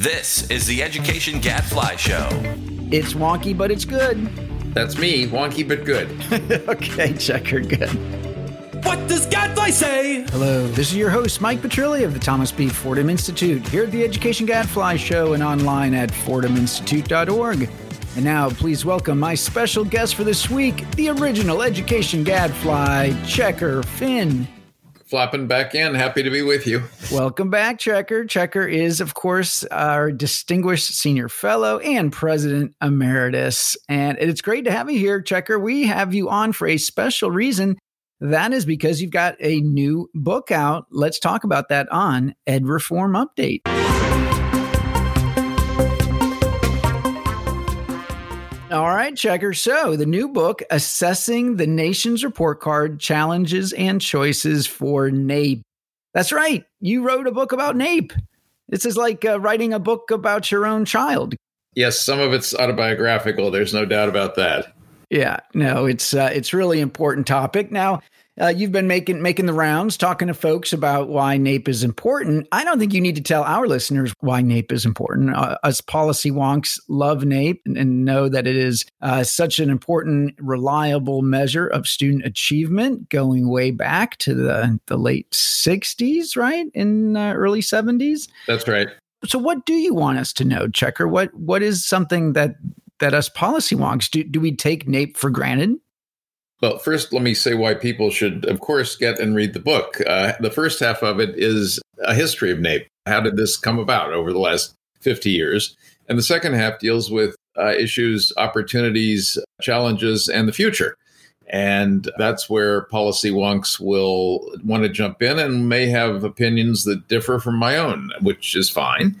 This is the Education Gadfly Show. It's wonky, but it's good. That's me, wonky but good. okay, checker, good. What does Gadfly say? Hello, this is your host, Mike Petrilli of the Thomas B. Fordham Institute, here at the Education Gadfly Show and online at fordhaminstitute.org. And now, please welcome my special guest for this week, the original Education Gadfly, Checker Finn. Flopping back in. Happy to be with you. Welcome back, Checker. Checker is, of course, our distinguished senior fellow and president emeritus. And it's great to have you here, Checker. We have you on for a special reason. That is because you've got a new book out. Let's talk about that on Ed Reform Update. All right, checker. So, the new book, Assessing the Nation's Report Card Challenges and Choices for NAEP. That's right. You wrote a book about NAEP. This is like uh, writing a book about your own child. Yes, some of it's autobiographical. There's no doubt about that. Yeah, no, it's uh, it's really important topic. Now, uh, you've been making making the rounds, talking to folks about why NAEP is important. I don't think you need to tell our listeners why NAEP is important. Uh, us policy wonks love NAEP and, and know that it is uh, such an important, reliable measure of student achievement, going way back to the the late '60s, right, in uh, early '70s. That's right. So, what do you want us to know, Checker? What what is something that that us policy wonks do? Do we take NAEP for granted? Well, first, let me say why people should, of course, get and read the book. Uh, the first half of it is a history of NAEP. How did this come about over the last 50 years? And the second half deals with uh, issues, opportunities, challenges, and the future. And that's where policy wonks will want to jump in and may have opinions that differ from my own, which is fine.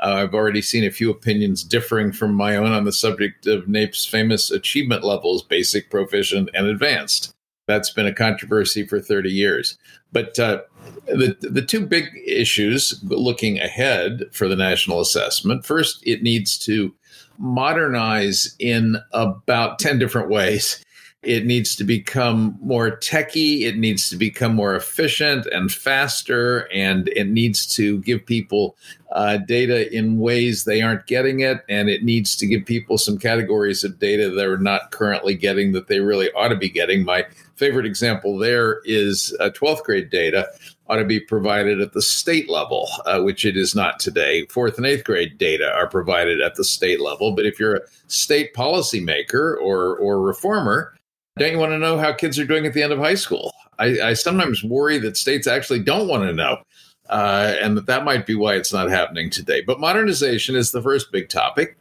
Uh, I've already seen a few opinions differing from my own on the subject of NAEP's famous achievement levels basic, proficient, and advanced. That's been a controversy for 30 years. But uh, the, the two big issues looking ahead for the national assessment first, it needs to modernize in about 10 different ways. It needs to become more techy. It needs to become more efficient and faster. And it needs to give people uh, data in ways they aren't getting it. And it needs to give people some categories of data they're not currently getting that they really ought to be getting. My favorite example there is uh, 12th grade data ought to be provided at the state level, uh, which it is not today. Fourth and eighth grade data are provided at the state level. But if you're a state policymaker or, or reformer, don't you want to know how kids are doing at the end of high school? I, I sometimes worry that states actually don't want to know, uh, and that that might be why it's not happening today. But modernization is the first big topic.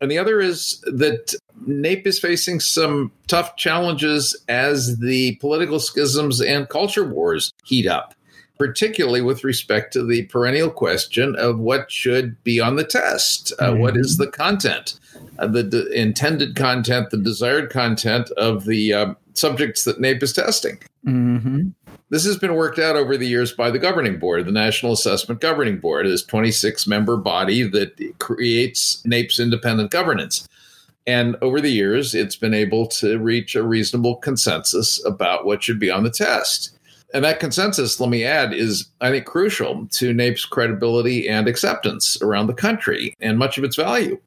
And the other is that NAEP is facing some tough challenges as the political schisms and culture wars heat up, particularly with respect to the perennial question of what should be on the test. Uh, mm-hmm. what is the content? Uh, the d- intended content, the desired content of the uh, subjects that NAEP is testing. Mm-hmm. This has been worked out over the years by the governing board, the National Assessment Governing Board, this 26 member body that creates NAEP's independent governance. And over the years, it's been able to reach a reasonable consensus about what should be on the test. And that consensus, let me add, is, I think, crucial to NAEP's credibility and acceptance around the country and much of its value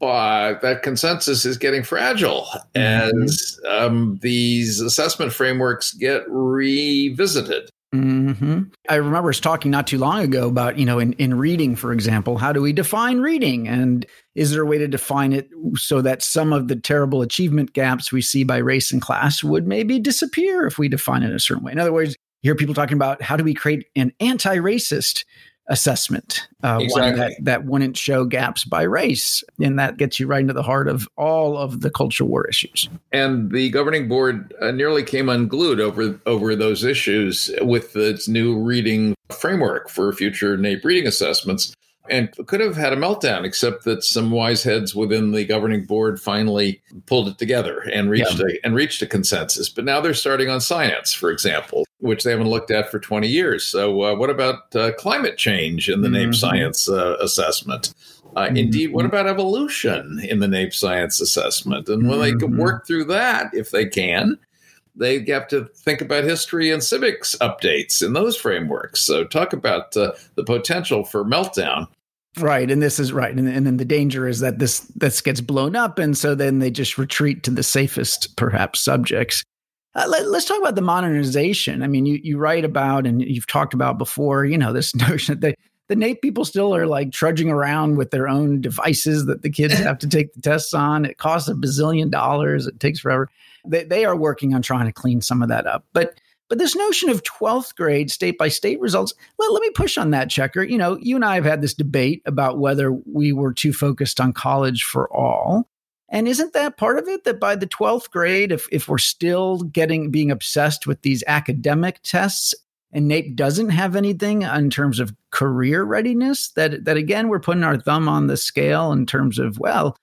but that consensus is getting fragile mm-hmm. as um, these assessment frameworks get revisited. Mm-hmm. I remember us talking not too long ago about, you know, in, in reading, for example, how do we define reading? And is there a way to define it so that some of the terrible achievement gaps we see by race and class would maybe disappear if we define it a certain way? In other words, you hear people talking about how do we create an anti racist assessment, uh, exactly. one that, that wouldn't show gaps by race. And that gets you right into the heart of all of the culture war issues. And the governing board uh, nearly came unglued over, over those issues with its new reading framework for future NAEP reading assessments and could have had a meltdown, except that some wise heads within the governing board finally pulled it together and reached yeah. a, and reached a consensus. But now they're starting on science, for example, which they haven't looked at for 20 years. So, uh, what about uh, climate change in the mm-hmm. NAEP science uh, assessment? Uh, mm-hmm. Indeed, what about evolution in the NAEP science assessment? And when mm-hmm. they can work through that, if they can, they have to think about history and civics updates in those frameworks. So, talk about uh, the potential for meltdown. Right, and this is right, and, and then the danger is that this this gets blown up, and so then they just retreat to the safest, perhaps, subjects. Uh, let, us talk about the modernization. I mean, you you write about and you've talked about before. You know this notion that the NAEP people still are like trudging around with their own devices that the kids have to take the tests on. It costs a bazillion dollars. It takes forever. They they are working on trying to clean some of that up, but but this notion of 12th grade state by state results, let, let me push on that, Checker. You know, you and I have had this debate about whether we were too focused on college for all. And isn't that part of it that by the 12th grade, if, if we're still getting being obsessed with these academic tests and NAEP doesn't have anything in terms of career readiness, that that again, we're putting our thumb on the scale in terms of, well,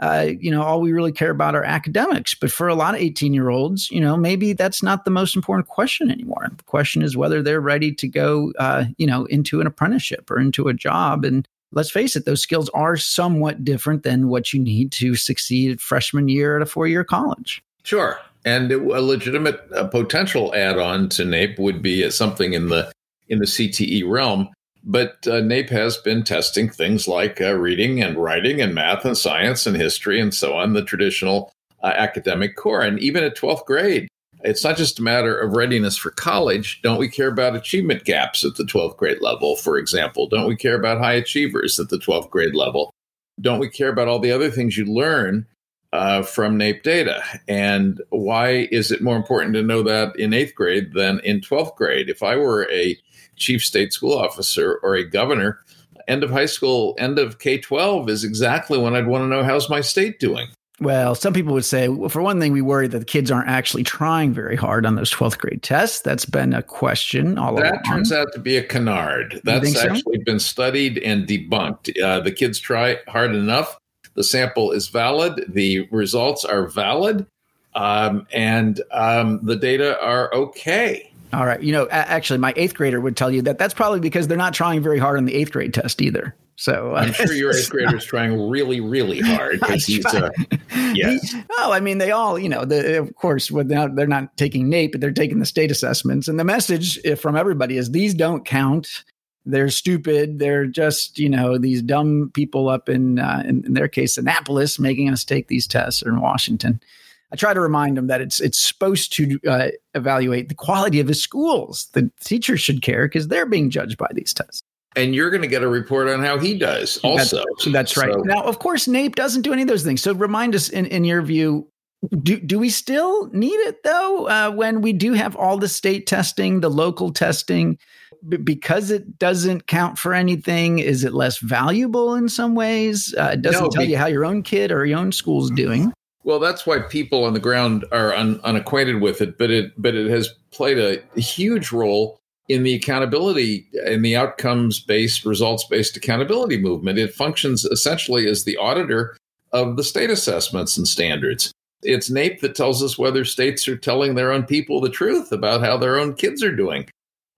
uh, you know, all we really care about are academics. But for a lot of 18 year olds, you know, maybe that's not the most important question anymore. The question is whether they're ready to go, uh, you know, into an apprenticeship or into a job. And let's face it, those skills are somewhat different than what you need to succeed freshman year at a four year college. Sure. And a legitimate uh, potential add on to NAEP would be something in the in the CTE realm but uh, NAEP has been testing things like uh, reading and writing and math and science and history and so on, the traditional uh, academic core. And even at 12th grade, it's not just a matter of readiness for college. Don't we care about achievement gaps at the 12th grade level, for example? Don't we care about high achievers at the 12th grade level? Don't we care about all the other things you learn uh, from NAEP data? And why is it more important to know that in eighth grade than in 12th grade? If I were a chief state school officer or a governor, end of high school, end of K 12 is exactly when I'd want to know how's my state doing. Well, some people would say, well, for one thing, we worry that the kids aren't actually trying very hard on those 12th grade tests. That's been a question all that along. That turns out to be a canard. That's so? actually been studied and debunked. Uh, the kids try hard enough. The sample is valid. The results are valid. Um, and um, the data are okay. All right. You know, actually, my eighth grader would tell you that that's probably because they're not trying very hard on the eighth grade test either. So uh, I'm sure your eighth grader is trying really, really hard. He's, uh, yes. Oh, I mean, they all, you know, the, of course, without, they're not taking NAEP, but they're taking the state assessments. And the message eh, from everybody is these don't count. They're stupid. They're just, you know, these dumb people up in, uh, in, in their case, Annapolis, making us take these tests or in Washington. I try to remind them that it's it's supposed to uh, evaluate the quality of the schools. The teachers should care because they're being judged by these tests. And you're going to get a report on how he does also. That's, that's right. So. Now, of course, NAEP doesn't do any of those things. So remind us, in, in your view, do, do we still need it though uh, when we do have all the state testing, the local testing? B- because it doesn't count for anything, is it less valuable in some ways? Uh, it doesn't no, tell be- you how your own kid or your own school's doing. Well, that's why people on the ground are un, unacquainted with it, but it but it has played a huge role in the accountability in the outcomes based, results based accountability movement. It functions essentially as the auditor of the state assessments and standards. It's NAEP that tells us whether states are telling their own people the truth about how their own kids are doing.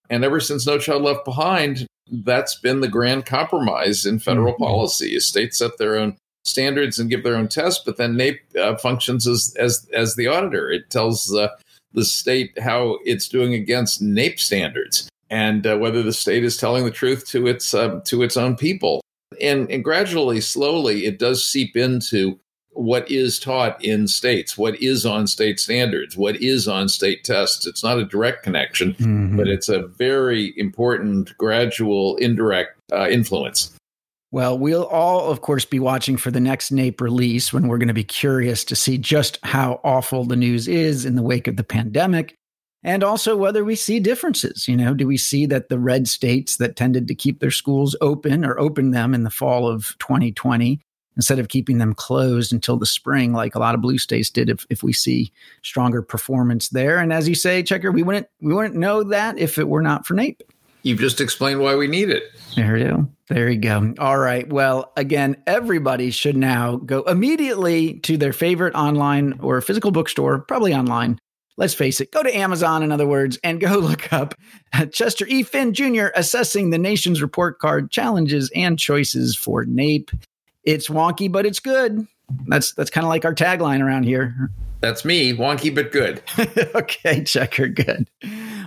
And ever since No Child Left Behind, that's been the grand compromise in federal mm-hmm. policy. States set their own standards and give their own tests, but then NAEP uh, functions as, as as the auditor. It tells uh, the state how it's doing against NAEP standards and uh, whether the state is telling the truth to its uh, to its own people. And, and gradually, slowly, it does seep into what is taught in states, what is on state standards, what is on state tests. It's not a direct connection, mm-hmm. but it's a very important, gradual, indirect uh, influence. Well, we'll all, of course, be watching for the next NAEP release when we're going to be curious to see just how awful the news is in the wake of the pandemic and also whether we see differences. You know, do we see that the red states that tended to keep their schools open or open them in the fall of 2020 instead of keeping them closed until the spring, like a lot of blue states did, if, if we see stronger performance there? And as you say, Checker, we wouldn't we wouldn't know that if it were not for NAEP. You've just explained why we need it. There you go. There you go. All right. Well, again, everybody should now go immediately to their favorite online or physical bookstore, probably online. Let's face it, go to Amazon, in other words, and go look up Chester E. Finn Jr. assessing the nation's report card challenges and choices for NAEP. It's wonky, but it's good. That's that's kind of like our tagline around here. That's me, wonky but good. okay, checker, good.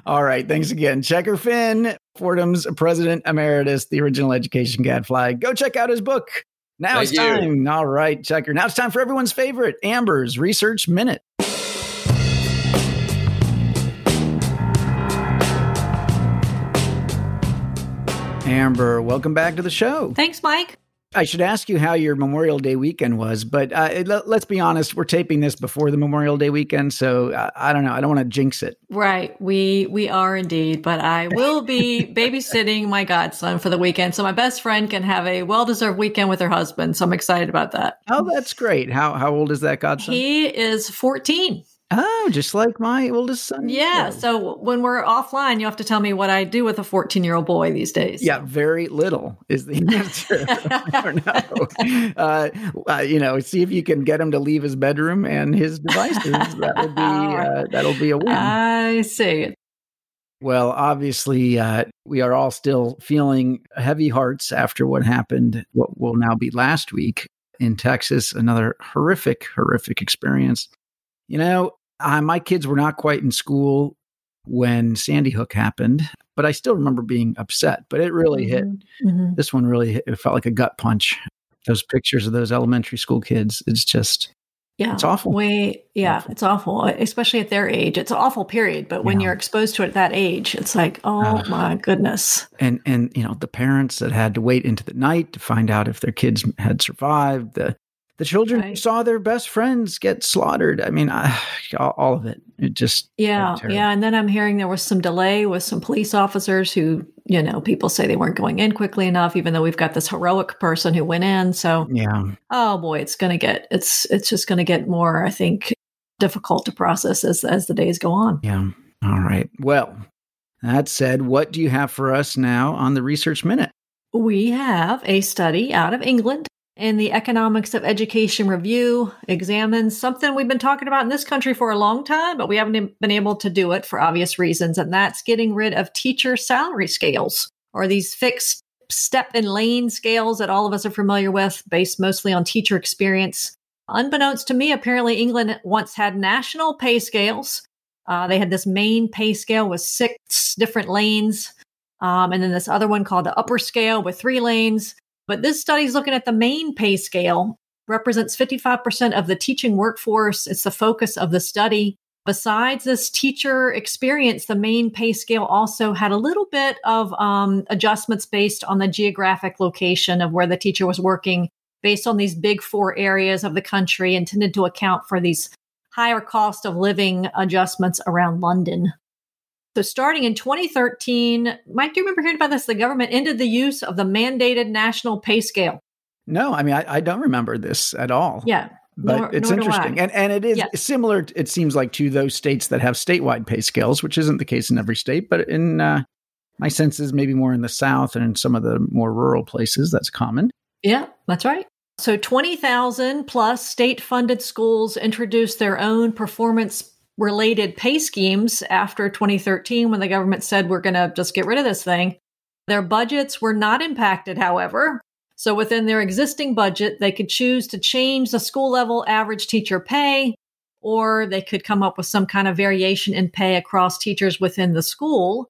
All right, thanks again, Checker Finn. Fordham's president emeritus, the original education gadfly. Go check out his book. Now Thank it's you. time. All right, checker. Now it's time for everyone's favorite, Amber's Research Minute. Amber, welcome back to the show. Thanks, Mike. I should ask you how your Memorial Day weekend was, but uh, let, us be honest, we're taping this before the Memorial Day weekend, so uh, I don't know. I don't want to jinx it. Right. We we are indeed, but I will be babysitting my godson for the weekend, so my best friend can have a well-deserved weekend with her husband. So I'm excited about that. Oh, that's great. How how old is that godson? He is 14. Oh, just like my oldest son. Yeah. So when we're offline, you have to tell me what I do with a 14 year old boy these days. Yeah, very little is the answer. Know. Uh, uh, you know, see if you can get him to leave his bedroom and his devices. That would be uh, that'll be a win. I see. Well, obviously, uh, we are all still feeling heavy hearts after what happened. What will now be last week in Texas. Another horrific, horrific experience. You know, uh, my kids were not quite in school when Sandy Hook happened, but I still remember being upset. But it really hit. Mhm. This one really hit. It felt like a gut punch. Those pictures of those elementary school kids. It's just, Yeah. It's awful. Way, yeah, Awful. it's awful, especially at their age. It's an awful period, but when Yeah. you're exposed to it at that age, it's like, oh Ugh. my goodness. and and you know the parents that had to wait into the night to find out if their kids had survived. The the children Right. saw their best friends get slaughtered. I mean, I, all, all of it. It just Yeah, yeah. And then I'm hearing there was some delay with some police officers who, you know, people say they weren't going in quickly enough, even though we've got this heroic person who went in. So, yeah. oh boy, it's going to get it's it's just going to get more, I think, difficult to process as as the days go on. Yeah. All right. Well, that said, what do you have for us now on the Research Minute? We have a study out of England in the Economics of Education Review examines something we've been talking about in this country for a long time, but we haven't been able to do it for obvious reasons, and that's getting rid of teacher salary scales or these fixed step and lane scales that all of us are familiar with, based mostly on teacher experience. Unbeknownst to me, apparently England once had national pay scales. Uh, they had this main pay scale with six different lanes, um, and then this other one called the upper scale with three lanes. But this study is looking at the main pay scale, represents 55% of the teaching workforce. It's the focus of the study. Besides this teacher experience, the main pay scale also had a little bit of um, adjustments based on the geographic location of where the teacher was working, based on these big four areas of the country, intended to account for these higher cost of living adjustments around London. So, starting in 2013, Mike, do you remember hearing about this? The government ended the use of the mandated national pay scale. No, I mean, I, I don't remember this at all. Yeah. But nor- it's nor interesting. And, and it is Yeah. similar, it seems like, to those states that have statewide pay scales, which isn't the case in every state. But in uh, my sense is maybe more in the South and in some of the more rural places, that's common. Yeah, that's right. So 20,000 plus state funded schools introduced their own performance related pay schemes after 2013 when the government said we're going to just get rid of this thing. Their budgets were not impacted, however. So within their existing budget, they could choose to change the school level average teacher pay, or they could come up with some kind of variation in pay across teachers within the school.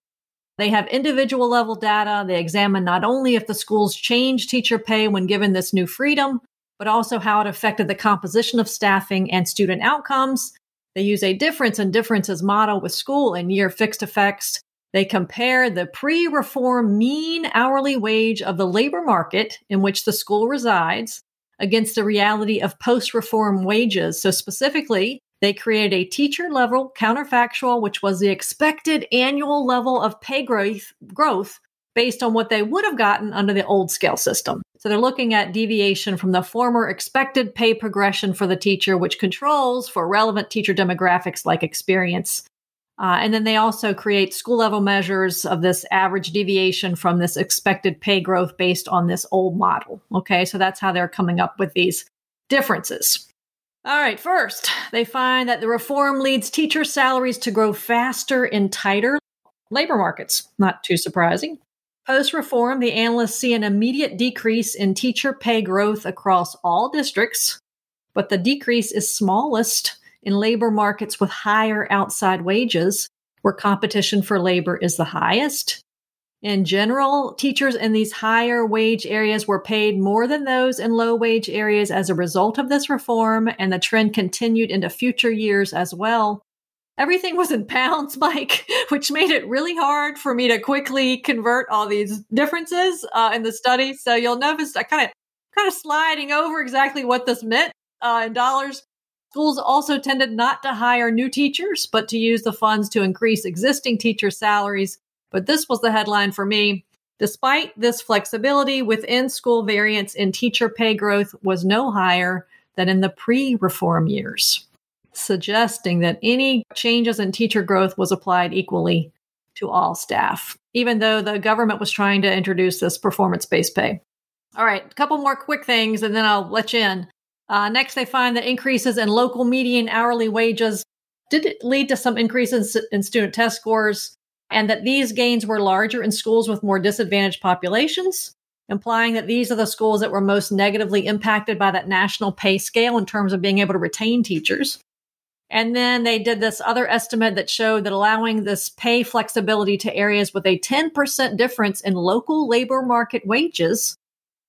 They have individual level data. They examine not only if the schools change teacher pay when given this new freedom, but also how it affected the composition of staffing and student outcomes. They use a difference in differences model with school and year fixed effects. They compare the pre reform mean hourly wage of the labor market in which the school resides against the reality of post reform wages. So, specifically, they created a teacher level counterfactual, which was the expected annual level of pay growth, growth based on what they would have gotten under the old scale system. So they're looking at deviation from the former expected pay progression for the teacher, which controls for relevant teacher demographics like experience. Uh, and then they also create school level measures of this average deviation from this expected pay growth based on this old model. Okay, so that's how they're coming up with these differences. All right, first, they find that the reform leads teacher salaries to grow faster in tighter labor markets. Not too surprising. Post reform, the analysts see an immediate decrease in teacher pay growth across all districts, but the decrease is smallest in labor markets with higher outside wages, where competition for labor is the highest. In general, teachers in these higher wage areas were paid more than those in low wage areas as a result of this reform, and the trend continued into future years as well. Everything was in pounds, Mike, which made it really hard for me to quickly convert all these differences uh, in the study. So you'll notice I kind of kind of sliding over exactly what this meant uh, in dollars. Schools also tended not to hire new teachers, but to use the funds to increase existing teacher salaries but this was the headline for me. Despite this flexibility, within school variance in teacher pay growth was no higher than in the pre reform years, suggesting that any changes in teacher growth was applied equally to all staff, even though the government was trying to introduce this performance based pay. All right, a couple more quick things and then I'll let you in. Uh, next, they find that increases in local median hourly wages did lead to some increases in student test scores and that these gains were larger in schools with more disadvantaged populations, implying that these are the schools that were most negatively impacted by that national pay scale in terms of being able to retain teachers. And then they did this other estimate that showed that allowing this pay flexibility to areas with a 10% difference in local labor market wages,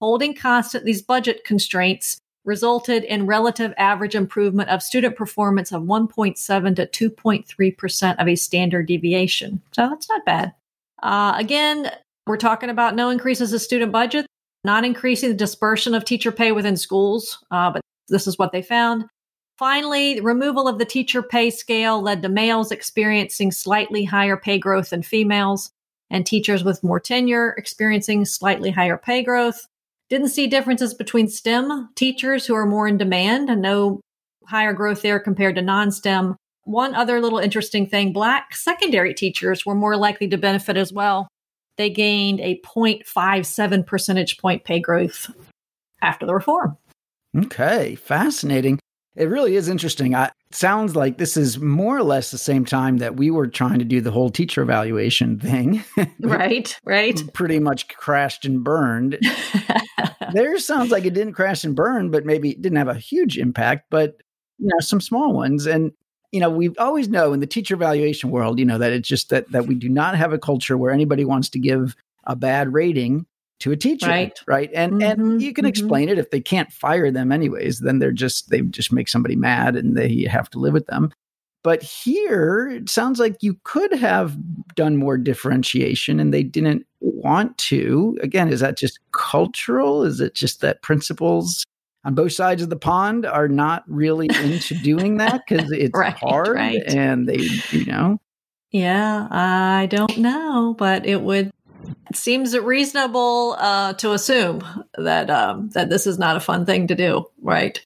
holding constant these budget constraints, resulted in relative average improvement of student performance of 1.7 to 2.3% of a standard deviation. So that's not bad. Uh, again, we're talking about no increases of student budget, not increasing the dispersion of teacher pay within schools, uh, but this is what they found. Finally, the removal of the teacher pay scale led to males experiencing slightly higher pay growth than females, and teachers with more tenure experiencing slightly higher pay growth. Didn't see differences between STEM teachers who are more in demand and no higher growth there compared to non STEM. One other little interesting thing Black secondary teachers were more likely to benefit as well. They gained a 0.57 percentage point pay growth after the reform. Okay, fascinating. It really is interesting. I, it sounds like this is more or less the same time that we were trying to do the whole teacher evaluation thing. right, right. Pretty much crashed and burned. there sounds like it didn't crash and burn, but maybe it didn't have a huge impact, but you know, some small ones. And you know, we always know in the teacher evaluation world, you know, that it's just that that we do not have a culture where anybody wants to give a bad rating to a teacher right, right? and mm-hmm, and you can mm-hmm. explain it if they can't fire them anyways then they're just they just make somebody mad and they have to live with them but here it sounds like you could have done more differentiation and they didn't want to again is that just cultural is it just that principals on both sides of the pond are not really into doing that because it's right, hard right. and they you know yeah i don't know but it would it seems reasonable uh, to assume that um, that this is not a fun thing to do, right?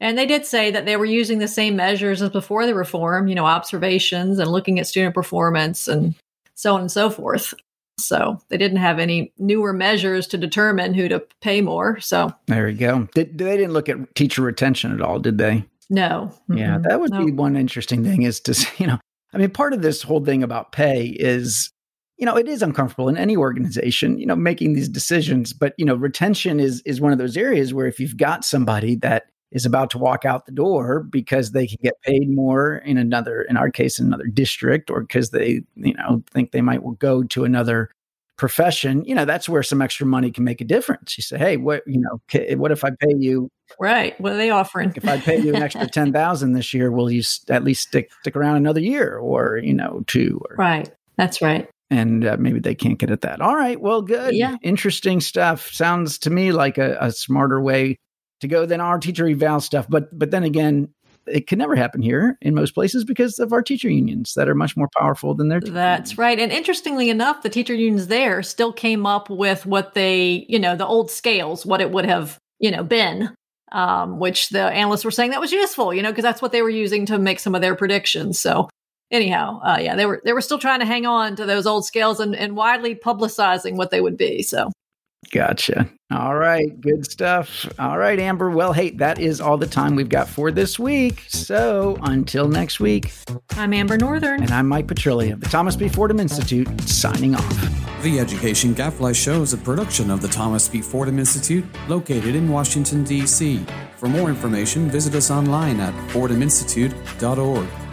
And they did say that they were using the same measures as before the reform, you know, observations and looking at student performance and so on and so forth. So they didn't have any newer measures to determine who to pay more. So there you go. they didn't look at teacher retention at all, did they? No. Yeah, that would be one interesting thing is to, you know, I mean, part of this whole thing about pay is you know it is uncomfortable in any organization you know making these decisions but you know retention is is one of those areas where if you've got somebody that is about to walk out the door because they can get paid more in another in our case in another district or because they you know think they might go to another profession you know that's where some extra money can make a difference. You say hey what you know what if i pay you right what are they offering? if i pay you an extra 10000 this year will you at least stick stick around another year or you know two or, right that's right and uh, maybe they can't get at that. All right, well, good. Yeah. Interesting stuff. Sounds to me like a, a smarter way to go than our teacher eval stuff. But but then again, it can never happen here in most places because of our teacher unions that are much more powerful than their. That's unions. right. And interestingly enough, the teacher unions there still came up with what they, you know, the old scales, what it would have, you know, been. Um, which the analysts were saying that was useful, you know, because that's what they were using to make some of their predictions. So anyhow, uh, yeah, they were they were still trying to hang on to those old scales and, and widely publicizing what they would be. So Gotcha. All right. Good stuff. All right, Amber. Well, hey, that is all the time we've got for this week. So until next week, I'm Amber Northern. And I'm Mike Petrilli of the Thomas B. Fordham Institute, signing off. The Education Gadfly Show is a production of the Thomas B. Fordham Institute, located in Washington, D.C. For more information, visit us online at fordhaminstitute.org.